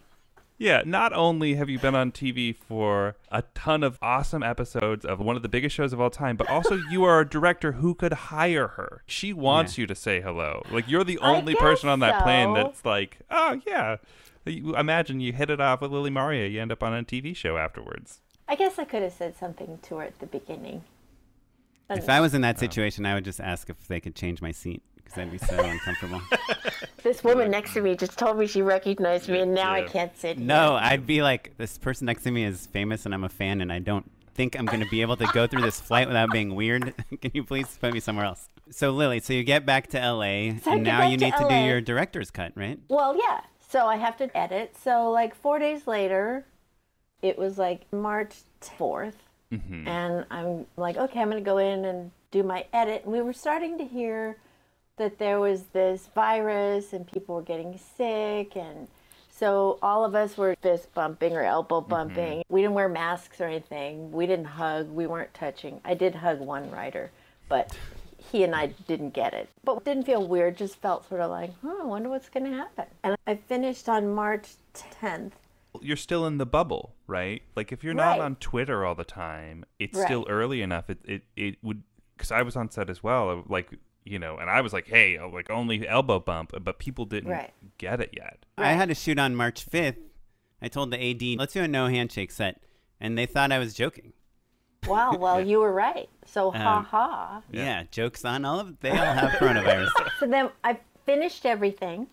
Yeah, not only have you been on TV for a ton of awesome episodes of one of the biggest shows of all time, but also you are a director who could hire her. She wants Yeah. you to say hello. Like you're the only person on that plane that's like, oh yeah. Imagine you hit it off with Lily Mariye, you end up on a TV show afterwards. I guess I could have said something to her at the beginning. I If don't I was in Oh. that situation, I would just ask if they could change my seat because I'd be so uncomfortable. This woman next to me just told me she recognized me, and now I can't sit. No, I'd be like, this person next to me is famous and I'm a fan and I don't think I'm going to be able to go through this flight without being weird. Can you please put me somewhere else? So, Lily, so you get back to LA So I and get now back you to need to do LA. your director's cut, right? Well, yeah. So I have to edit. So like four days later, it was like March fourth, Mm-hmm. and I'm like, okay, I'm gonna go in and do my edit. And we were starting to hear that there was this virus and people were getting sick and so all of us were fist bumping or elbow mm-hmm. bumping. We didn't wear masks or anything. We didn't hug. We weren't touching. I did hug one writer, but he and I didn't get it. But it didn't feel weird, just felt sort of like, huh, I wonder what's going to happen. And I finished on March 10th. You're still in the bubble, right? Like if you're not Right. on Twitter all the time, it's Right. still early enough. It it, it would because I was on set as well. Like you know, and I was like, hey, uh, like only elbow bump, but people didn't Right. get it yet. I had to shoot on March 5th. I told the AD, let's do a no handshake set. And they thought I was joking. Wow, well, you were right. So, ha Um, ha. Yeah, jokes on all of They all have coronavirus. So then I finished everything.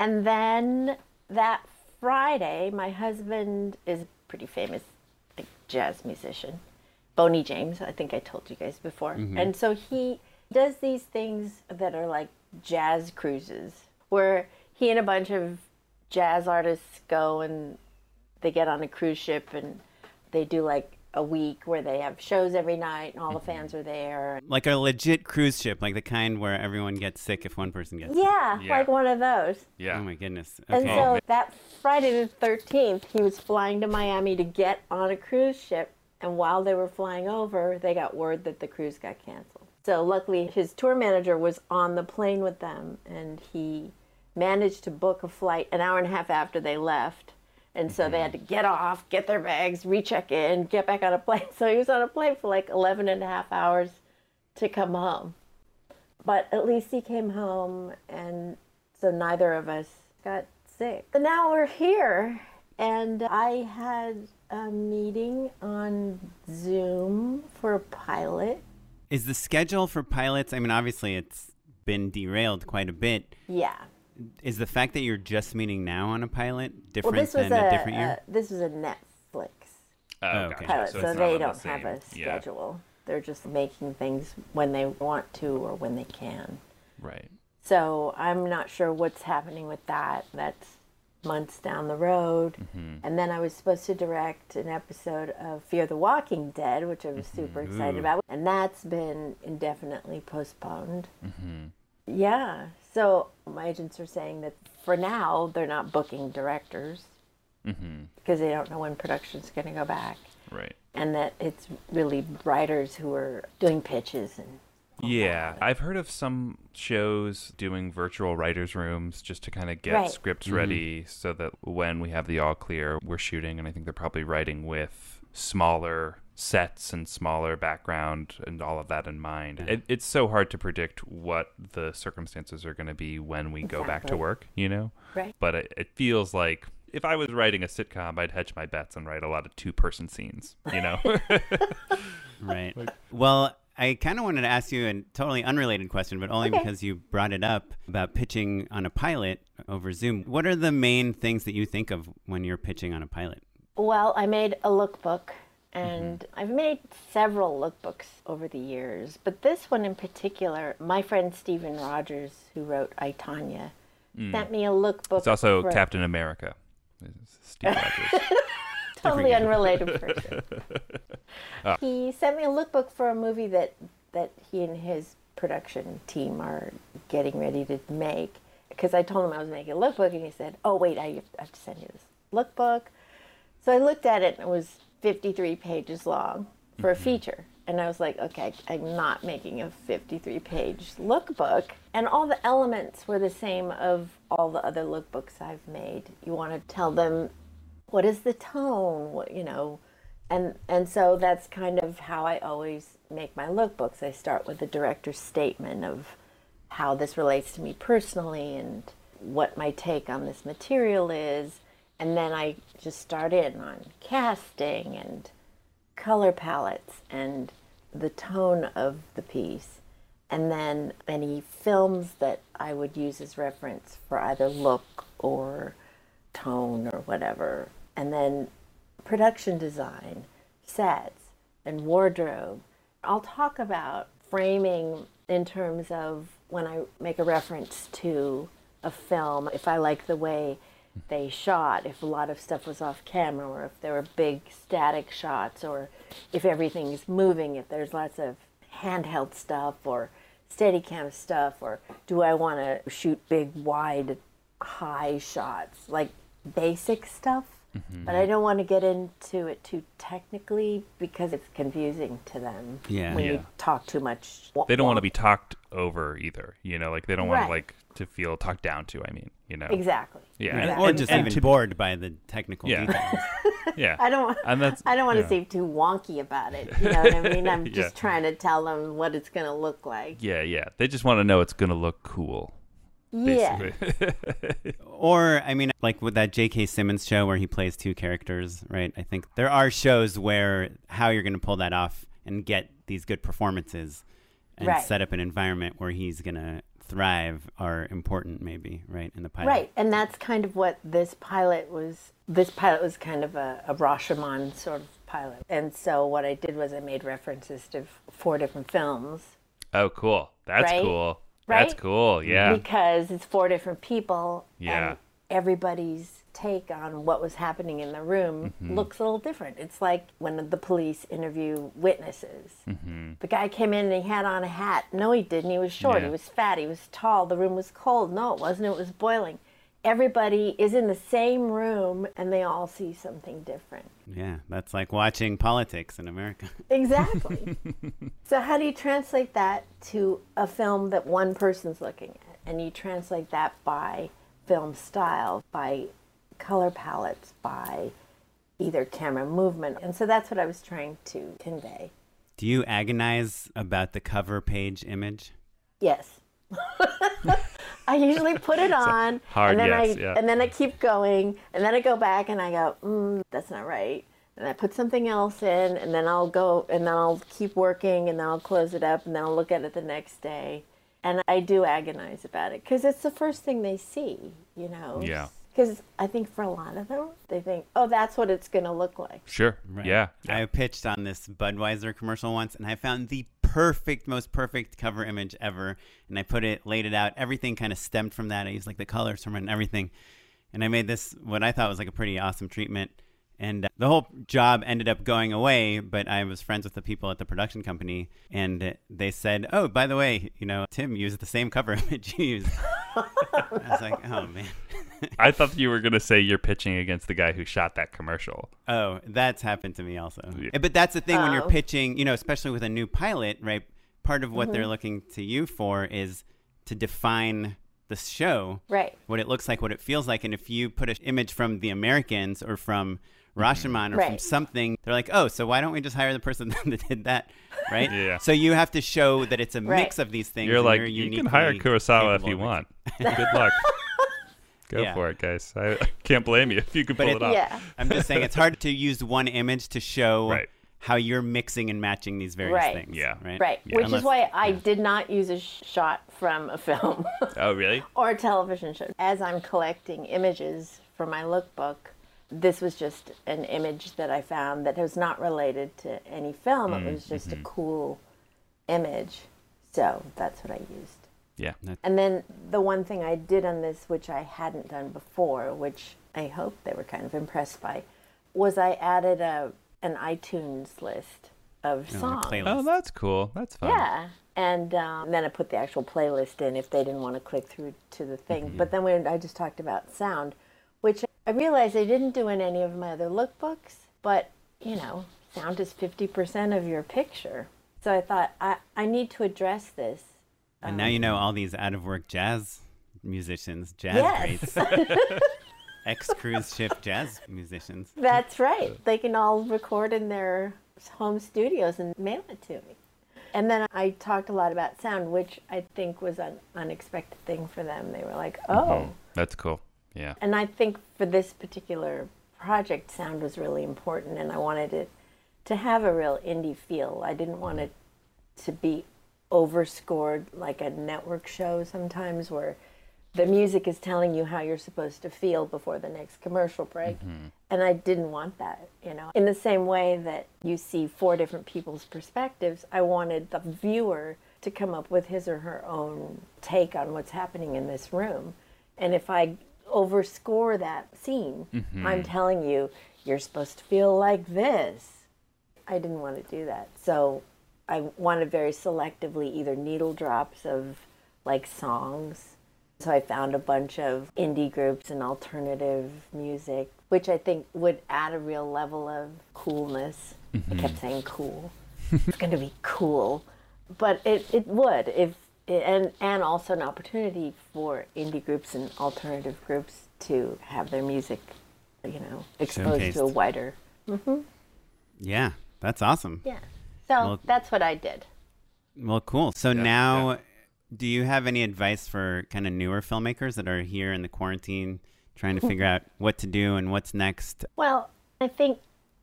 And then that Friday, my husband is a pretty famous like, jazz musician, Boney James. I think I told you guys before. And so he does these things that are like jazz cruises, where he and a bunch of jazz artists go and they get on a cruise ship and they do like a week where they have shows every night and all the mm-hmm. fans are there. like a legit cruise ship, like the kind where everyone gets sick if one person gets sick. Yeah, Yeah. like one of those. Yeah. Oh my goodness. And Okay. so that Friday the 13th, he was flying to Miami to get on a cruise ship. And while they were flying over, they got word that the cruise got canceled. So luckily, his tour manager was on the plane with them, and he managed to book a flight an hour and a half after they left. And so they had mm-hmm. to get off, get their bags, recheck in, get back on a plane. So he was on a plane for like 11 and a half hours to come home. But at least he came home, and so neither of us got sick. But now we're here, and I had a meeting on Zoom for a pilot. Is the schedule for pilots, I mean, obviously it's been derailed quite a bit. Yeah. Is the fact that you're just meeting now on a pilot Well, different this was than a, a, different year? uh, this was a Netflix Oh, Oh, okay. pilot, So so, they don't have same- a yeah. schedule. They're just making things when they want to or when they can. Right. So I'm not sure what's happening with that. That's months down the road. Mm-hmm. And then I was supposed to direct an episode of Fear the Walking Dead, which I was super mm-hmm. excited about. And that's been indefinitely postponed. Mm-hmm. Yeah. So my agents are saying that for now, they're not booking directors because they don't know when production's going to go back. Right. And that it's really writers who are doing pitches and Yeah, I've heard of some shows doing virtual writers' rooms just to kind of get Right. scripts mm-hmm. ready so that when we have the all clear, we're shooting. And I think they're probably writing with smaller sets and smaller background and all of that in mind. It, it's so hard to predict what the circumstances are going to be when we go back to work, you know? Right. But it, it feels like if I was writing a sitcom, I'd hedge my bets and write a lot of two person scenes, you know? Right. well, I kind of wanted to ask you a totally unrelated question, but only Okay. because you brought it up about pitching on a pilot over Zoom. What are the main things that you think of when you're pitching on a pilot? Well, I made a lookbook, mm-hmm. and I've made several lookbooks over the years, but this one in particular, my friend Steven Rogers, who wrote I Tonya, mm. sent me a lookbook. it's also for- Captain America. Steve Rogers. totally unrelated person. Ah. He sent me a lookbook for a movie that that he and his production team are getting ready to make. Because I told him I was making a lookbook, and he said, "Oh wait, I have to send you this lookbook." So I looked at it, and it was 53 pages long for a mm-hmm. feature. And I was like, okay, I'm not making a 53 page lookbook. And all the elements were the same of all the other lookbooks I've made. You want to tell them what is the tone, what, you know, and and so that's kind of how I always make my lookbooks. I start with the director's statement of how this relates to me personally and what my take on this material is, and then I just start in on casting and color palettes and the tone of the piece, and then any films that I would use as reference for either look or tone or whatever, and then production design, sets, and wardrobe. I'll talk about framing in terms of when I make a reference to a film, if I like the way they shot, if a lot of stuff was off camera, or if there were big static shots, or if everything's moving, if there's lots of handheld stuff or steadicam stuff, or do I want to shoot big, wide, high shots, like basic stuff? Mm-hmm. But I don't want to get into it too technically because it's confusing to them Yeah. when Yeah. you talk too much. They don't want to be talked over either. You know, like they don't want to like to feel talked down to. I mean, you know. Exactly. Yeah. Right. Exactly. Or just and even to- bored by the technical Yeah. details. Yeah. I don't. And that's I don't want yeah. to seem too wonky about it. You know what I mean? I'm Yeah. just trying to tell them what it's going to look like. Yeah, yeah. They just want to know it's going to look cool. Yeah. Or, I mean, like with that J.K. Simmons show where he plays two characters, right? I think there are shows where how you're going to pull that off and get these good performances and Right. set up an environment where he's going to thrive are important, maybe, right? In the pilot. Right, and that's kind of what this pilot was. This pilot was kind of a, a Rashomon sort of pilot. And so what I did was I made references to f- four different films oh, cool. That's Right? cool. That's cool. Yeah. because it's four different people Yeah. and everybody's take on what was happening in the room Mm-hmm. looks a little different. It's like when the police interview witnesses. Mm-hmm. The guy came in and he had on a hat. No, he didn't. He was short. Yeah. He was fat. He was tall. The room was cold. No, it wasn't. It was boiling. Everybody is in the same room and they all see something different. Yeah, that's like watching politics in America. Exactly. so, how do you translate that to a film that one person's looking at? And you translate that by film style, by color palettes, by either camera movement. And so that's what I was trying to convey. Do you agonize about the cover page image? Yes. I usually put it on, hard and then yes, I yeah. and then I keep going, and then I go back and I go, mm, that's not right, and I put something else in, and then I'll go and then I'll keep working, and then I'll close it up, and then I'll look at it the next day, and I do agonize about it because it's the first thing they see, you know. Yeah. Because I think for a lot of them, they think, oh, that's what it's going to look like. Sure. Right. Yeah. I pitched on this Budweiser commercial once, and I found the perfect, most perfect cover image ever. And I put it, laid it out. Everything kind of stemmed from that. I used like the colors from it and everything. And I made this what I thought was like a pretty awesome treatment. And uh, the whole job ended up going away, but I was friends with the people at the production company, and they said, "Oh, by the way, you know, Tim used the same cover image you used." I was like, "Oh man." I thought you were going to say you're pitching against the guy who shot that commercial. Oh, that's happened to me also. Yeah. Eh, But that's the thing when you're Oh. pitching, you know, especially with a new pilot, right? Part of what they're Mm-hmm. looking to you for is to define the show, Right. what it looks like, what it feels like. And if you put an image from the Americans or from Rashomon or from something, they're like, oh, so why don't we just hire the person that did that, right? Yeah. So you have to show that it's a Right. mix of these things. You're like, you can hire uniquely Kurosawa if you want. Good luck. Go Yeah. for it, guys. I can't blame you if you can But pull it- it off. Yeah. I'm just saying it's hard to use one image to show Right. how you're mixing and matching these various Right. things. Yeah. Right. Right. Yeah. Which Unless- is why I did not use a shot from a film. Oh, really? or a television show. As I'm collecting images for my lookbook, this was just an image that I found that was not related to any film. It mm. was just a mm-hmm. cool image. So that's what I used. Yeah. And then the one thing I did on this, which I hadn't done before, which I hope they were kind of impressed by, was I added a an iTunes list of Oh, songs. a playlist. Oh, that's cool. That's fun. Yeah. And um, then I put the actual playlist in if they didn't want to click through to the thing. But then when I just talked about sound, which I realized I didn't do in any of my other lookbooks, but you know, sound is 50% of your picture. So I thought, I, I need to address this. And now um, you know all these out of work jazz musicians, jazz Yes. greats, ex cruise ship jazz musicians. That's right. They can all record in their home studios and mail it to me. And then I talked a lot about sound, which I think was an unexpected thing for them. They were like, mm-hmm. oh. That's cool. Yeah. And I think for this particular project, sound was really important, and I wanted it to have a real indie feel. I didn't want it to be overscored like a network show sometimes where the music is telling you how you're supposed to feel before the next commercial break. Mm-hmm. And I didn't want that, you know. In the same way that you see four different people's perspectives, I wanted the viewer to come up with his or her own take on what's happening in this room. And if I overscore that scene, mm-hmm. I'm telling you, you're supposed to feel like this. I didn't want to do that. So I wanted very selectively either needle drops of like songs. So I found a bunch of indie groups and alternative music, which I think would add a real level of coolness. I kept mm-hmm. saying cool. it's going to be cool. But it, it would if and and also an opportunity for indie groups and alternative groups to have their music, you know, exposed to a Showcased. wider. Mm-hmm. Yeah, that's awesome. Yeah. So Well- that's what I did. Well, cool. So now, do you have any advice for kind of newer filmmakers that are here in the quarantine trying to figure out what to do and what's next? Well, I think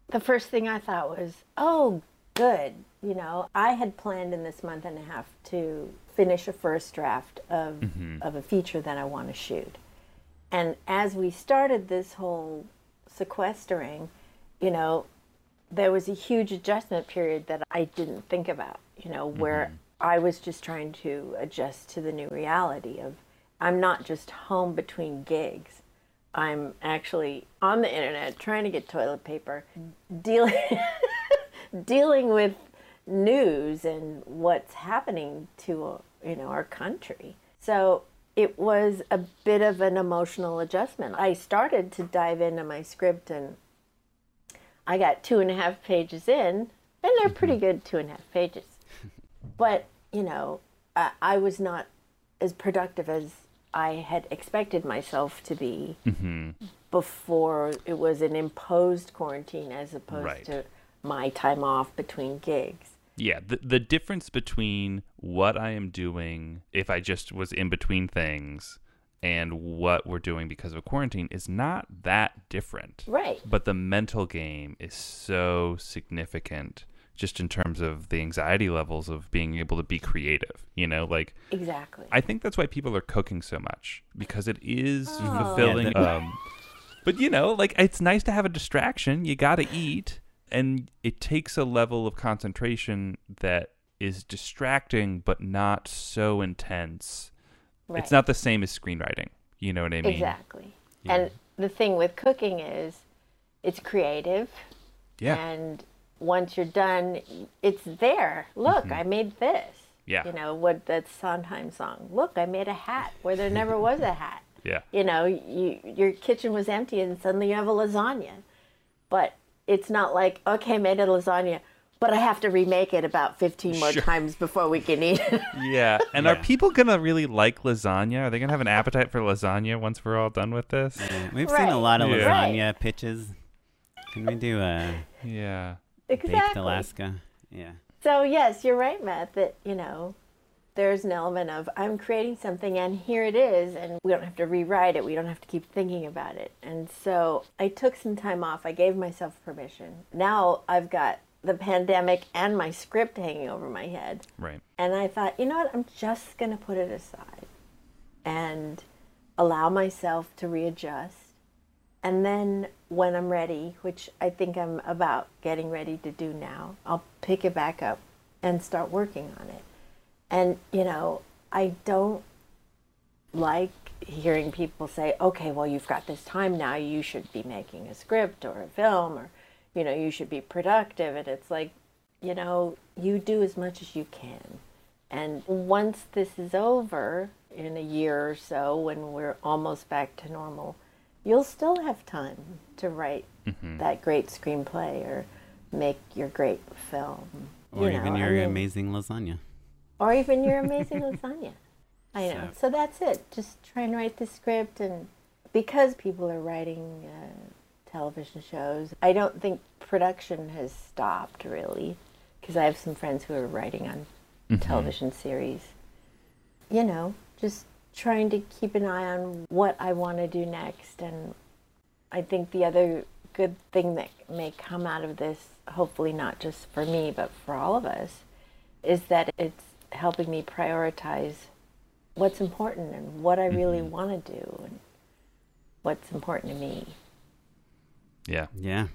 the first thing I thought was, oh, good. You know, I had planned in this month and a half to finish a first draft of, mm-hmm. of a feature that I want to shoot. And as we started this whole sequestering, you know, there was a huge adjustment period that I didn't think about, you know, where mm-hmm. I was just trying to adjust to the new reality of I'm not just home between gigs. I'm actually on the internet trying to get toilet paper, mm-hmm. dealing dealing with news and what's happening to you know our country. So it was a bit of an emotional adjustment. I started to dive into my script and I got two and a half pages in, and they're mm-hmm. pretty good two and a half pages. But, you know, I, I was not as productive as I had expected myself to be mm-hmm. before it was an imposed quarantine as opposed Right. to my time off between gigs. Yeah, the the difference between what I am doing if I just was in between things and what we're doing because of quarantine is not that different. Right. But the mental game is so significant just in terms of the anxiety levels of being able to be creative, you know, like Exactly. I think that's why people are cooking so much because it is Oh. fulfilling. Yeah, um, but you know, like it's nice to have a distraction. You got to eat, and it takes a level of concentration that is distracting, but not so intense. Right. It's not the same as screenwriting. You know what I mean? Exactly. And the thing with cooking is it's creative. Yeah. And once you're done, it's there. Look, I made this. Mm-hmm. Yeah. You know, what that Sondheim song. Look, I made a hat where there never was a hat. Yeah. You know, you your kitchen was empty and suddenly you have a lasagna. But it's not like, okay, I made a lasagna, but I have to remake it about 15 more Sure. times before we can eat it. Yeah. And are people gonna really like lasagna? Are they gonna have an appetite for lasagna once we're all done with this? Yeah, We've seen a lot of Yeah. lasagna pitches. Can we do a Yeah. Exactly. baked. Alaska? Yeah. So yes, you're right, Matt. That you know, there's an element of I'm creating something, and here it is, and we don't have to rewrite it. We don't have to keep thinking about it. And so I took some time off. I gave myself permission. Now I've got the pandemic and my script hanging over my head, Right. and I thought, you know what? I'm just gonna put it aside and allow myself to readjust. And then when I'm ready, which I think I'm about getting ready to do now, I'll pick it back up and start working on it. And, you know, I don't like hearing people say, okay, well, you've got this time now, you should be making a script or a film, or, you know, you should be productive. And it's like, you know, you do as much as you can. And once this is over in a year or so, when we're almost back to normal, you'll still have time to write that great screenplay or make your great film. Or you even know, I your mean- amazing lasagna. or even your amazing lasagna. I know. So- So that's it. Just try and write the script, and because people are writing uh, television shows, I don't think production has stopped really. Because I have some friends who are writing on mm-hmm. television series. You know, just trying to keep an eye on what I want to do next, and I think the other good thing that may come out of this, hopefully not just for me, but for all of us, is that it's helping me prioritize what's important and what I really mm-hmm. want to do and what's important to me. Yeah. Yeah.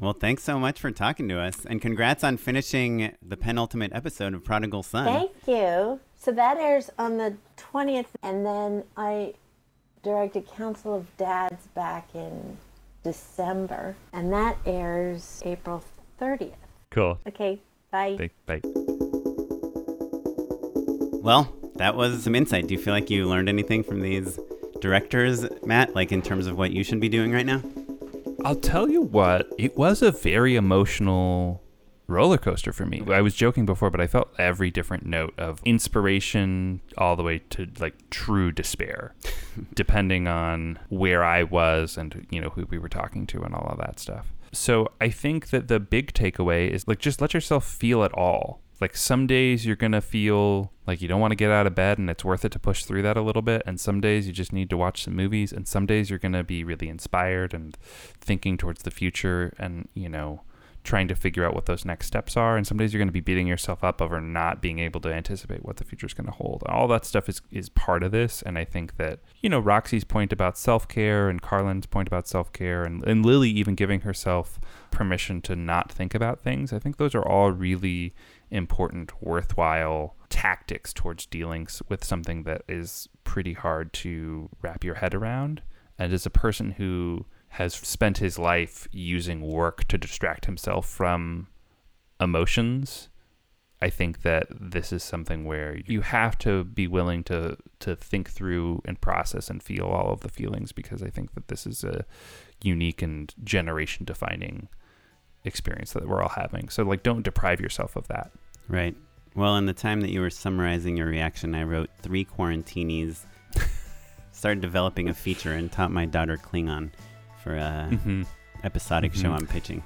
Well, thanks so much for talking to us, and congrats on finishing the penultimate episode of Prodigal Son. Thank you. So that airs on the 20th, and then I directed Council of Dads back in December, and that airs April 30th. Cool. Okay, bye. Bye. Bye. Well, that was some insight. Do you feel like you learned anything from these directors, Matt? Like in terms of what you should be doing right now? I'll tell you what, it was a very emotional roller coaster for me. I was joking before, but I felt every different note of inspiration all the way to like true despair, depending on where I was and you know who we were talking to and all of that stuff. So I think that the big takeaway is like just let yourself feel it all. Like some days you're gonna feel like you don't want to get out of bed and it's worth it to push through that a little bit. And some days you just need to watch some movies. And some days you're gonna be really inspired and thinking towards the future and, you know, trying to figure out what those next steps are. And some days you're going to be beating yourself up over not being able to anticipate what the future is going to hold. All that stuff is, is part of this. And I think that, you know, Roxy's point about self care and Carlin's point about self care and, and Lily even giving herself permission to not think about things, I think those are all really important, worthwhile tactics towards dealing with something that is pretty hard to wrap your head around. And as a person who has spent his life using work to distract himself from emotions, I think that this is something where you have to be willing to to think through and process and feel all of the feelings because I think that this is a unique and generation defining experience that we're all having. So like don't deprive yourself of that. Right. Well, in the time that you were summarizing your reaction, I wrote three quarantinis, started developing a feature, and taught my daughter Klingon for a Mm-hmm. episodic show Mhm. I'm pitching.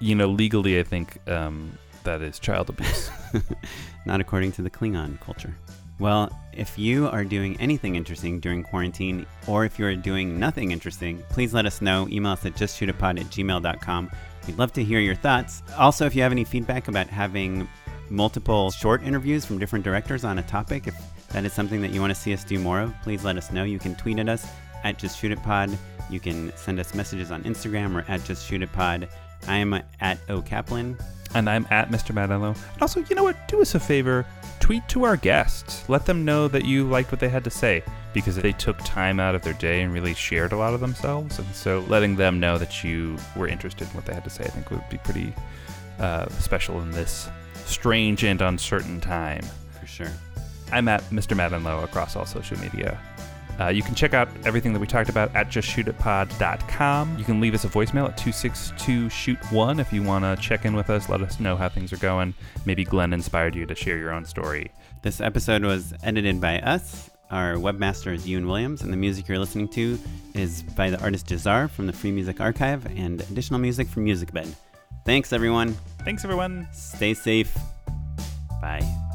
You know, legally I think um, that is child abuse. Not according to the Klingon culture. Well, if you are doing anything interesting during quarantine, or if you are doing nothing interesting, please let us know. Email us at justshootitpod at gmail.com. We'd love to hear your thoughts. Also, if you have any feedback about having multiple short interviews from different directors on a topic, if that is something that you want to see us do more of, please let us know. You can tweet at us at Just Shoot It Pod. You can send us messages on Instagram or at Just Shoot It Pod. I am at O Kaplan. And I'm at Mr. Madello. And also, you know what? Do us a favor. Tweet to our guests. Let them know that you liked what they had to say because they took time out of their day and really shared a lot of themselves. And so letting them know that you were interested in what they had to say, I think would be pretty uh, special in this strange and uncertain time. For sure. I'm at Mr. Madenlow across all social media. Uh, you can check out everything that we talked about at justshootitpod.com. You can leave us a voicemail at 262-SHOOT-1 if you want to check in with us, let us know how things are going. Maybe Glenn inspired you to share your own story. This episode was edited by us. Our webmaster is Ewan Williams, and the music you're listening to is by the artist Jahzzar from the Free Music Archive and additional music from MusicBed. Thanks, everyone. Thanks, everyone. Stay safe. Bye.